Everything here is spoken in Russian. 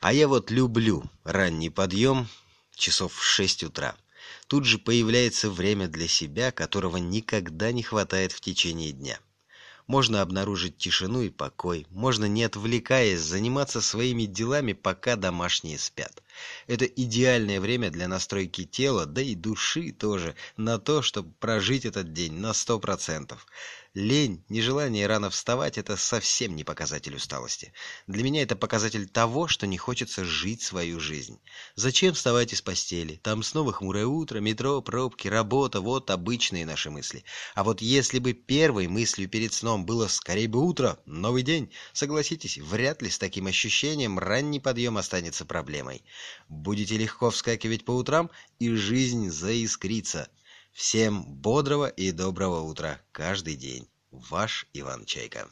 А я вот люблю ранний подъем часов в шесть утра. Тут же появляется время для себя, которого никогда не хватает в течение дня. Можно обнаружить тишину и покой, можно, не отвлекаясь, заниматься своими делами, пока домашние спят. Это идеальное время для настройки тела, да и души тоже, на то, чтобы прожить этот день на сто процентов. Лень, нежелание рано вставать – это совсем не показатель усталости. Для меня это показатель того, что не хочется жить свою жизнь. Зачем вставать из постели? Там снова хмурое утро, метро, пробки, работа – вот обычные наши мысли. А вот если бы первой мыслью перед сном было «скорей бы утро, новый день», согласитесь, вряд ли с таким ощущением ранний подъем останется проблемой. Будете легко вскакивать по утрам, и жизнь заискрится. Всем бодрого и доброго утра каждый день. Ваш Иван Чайка.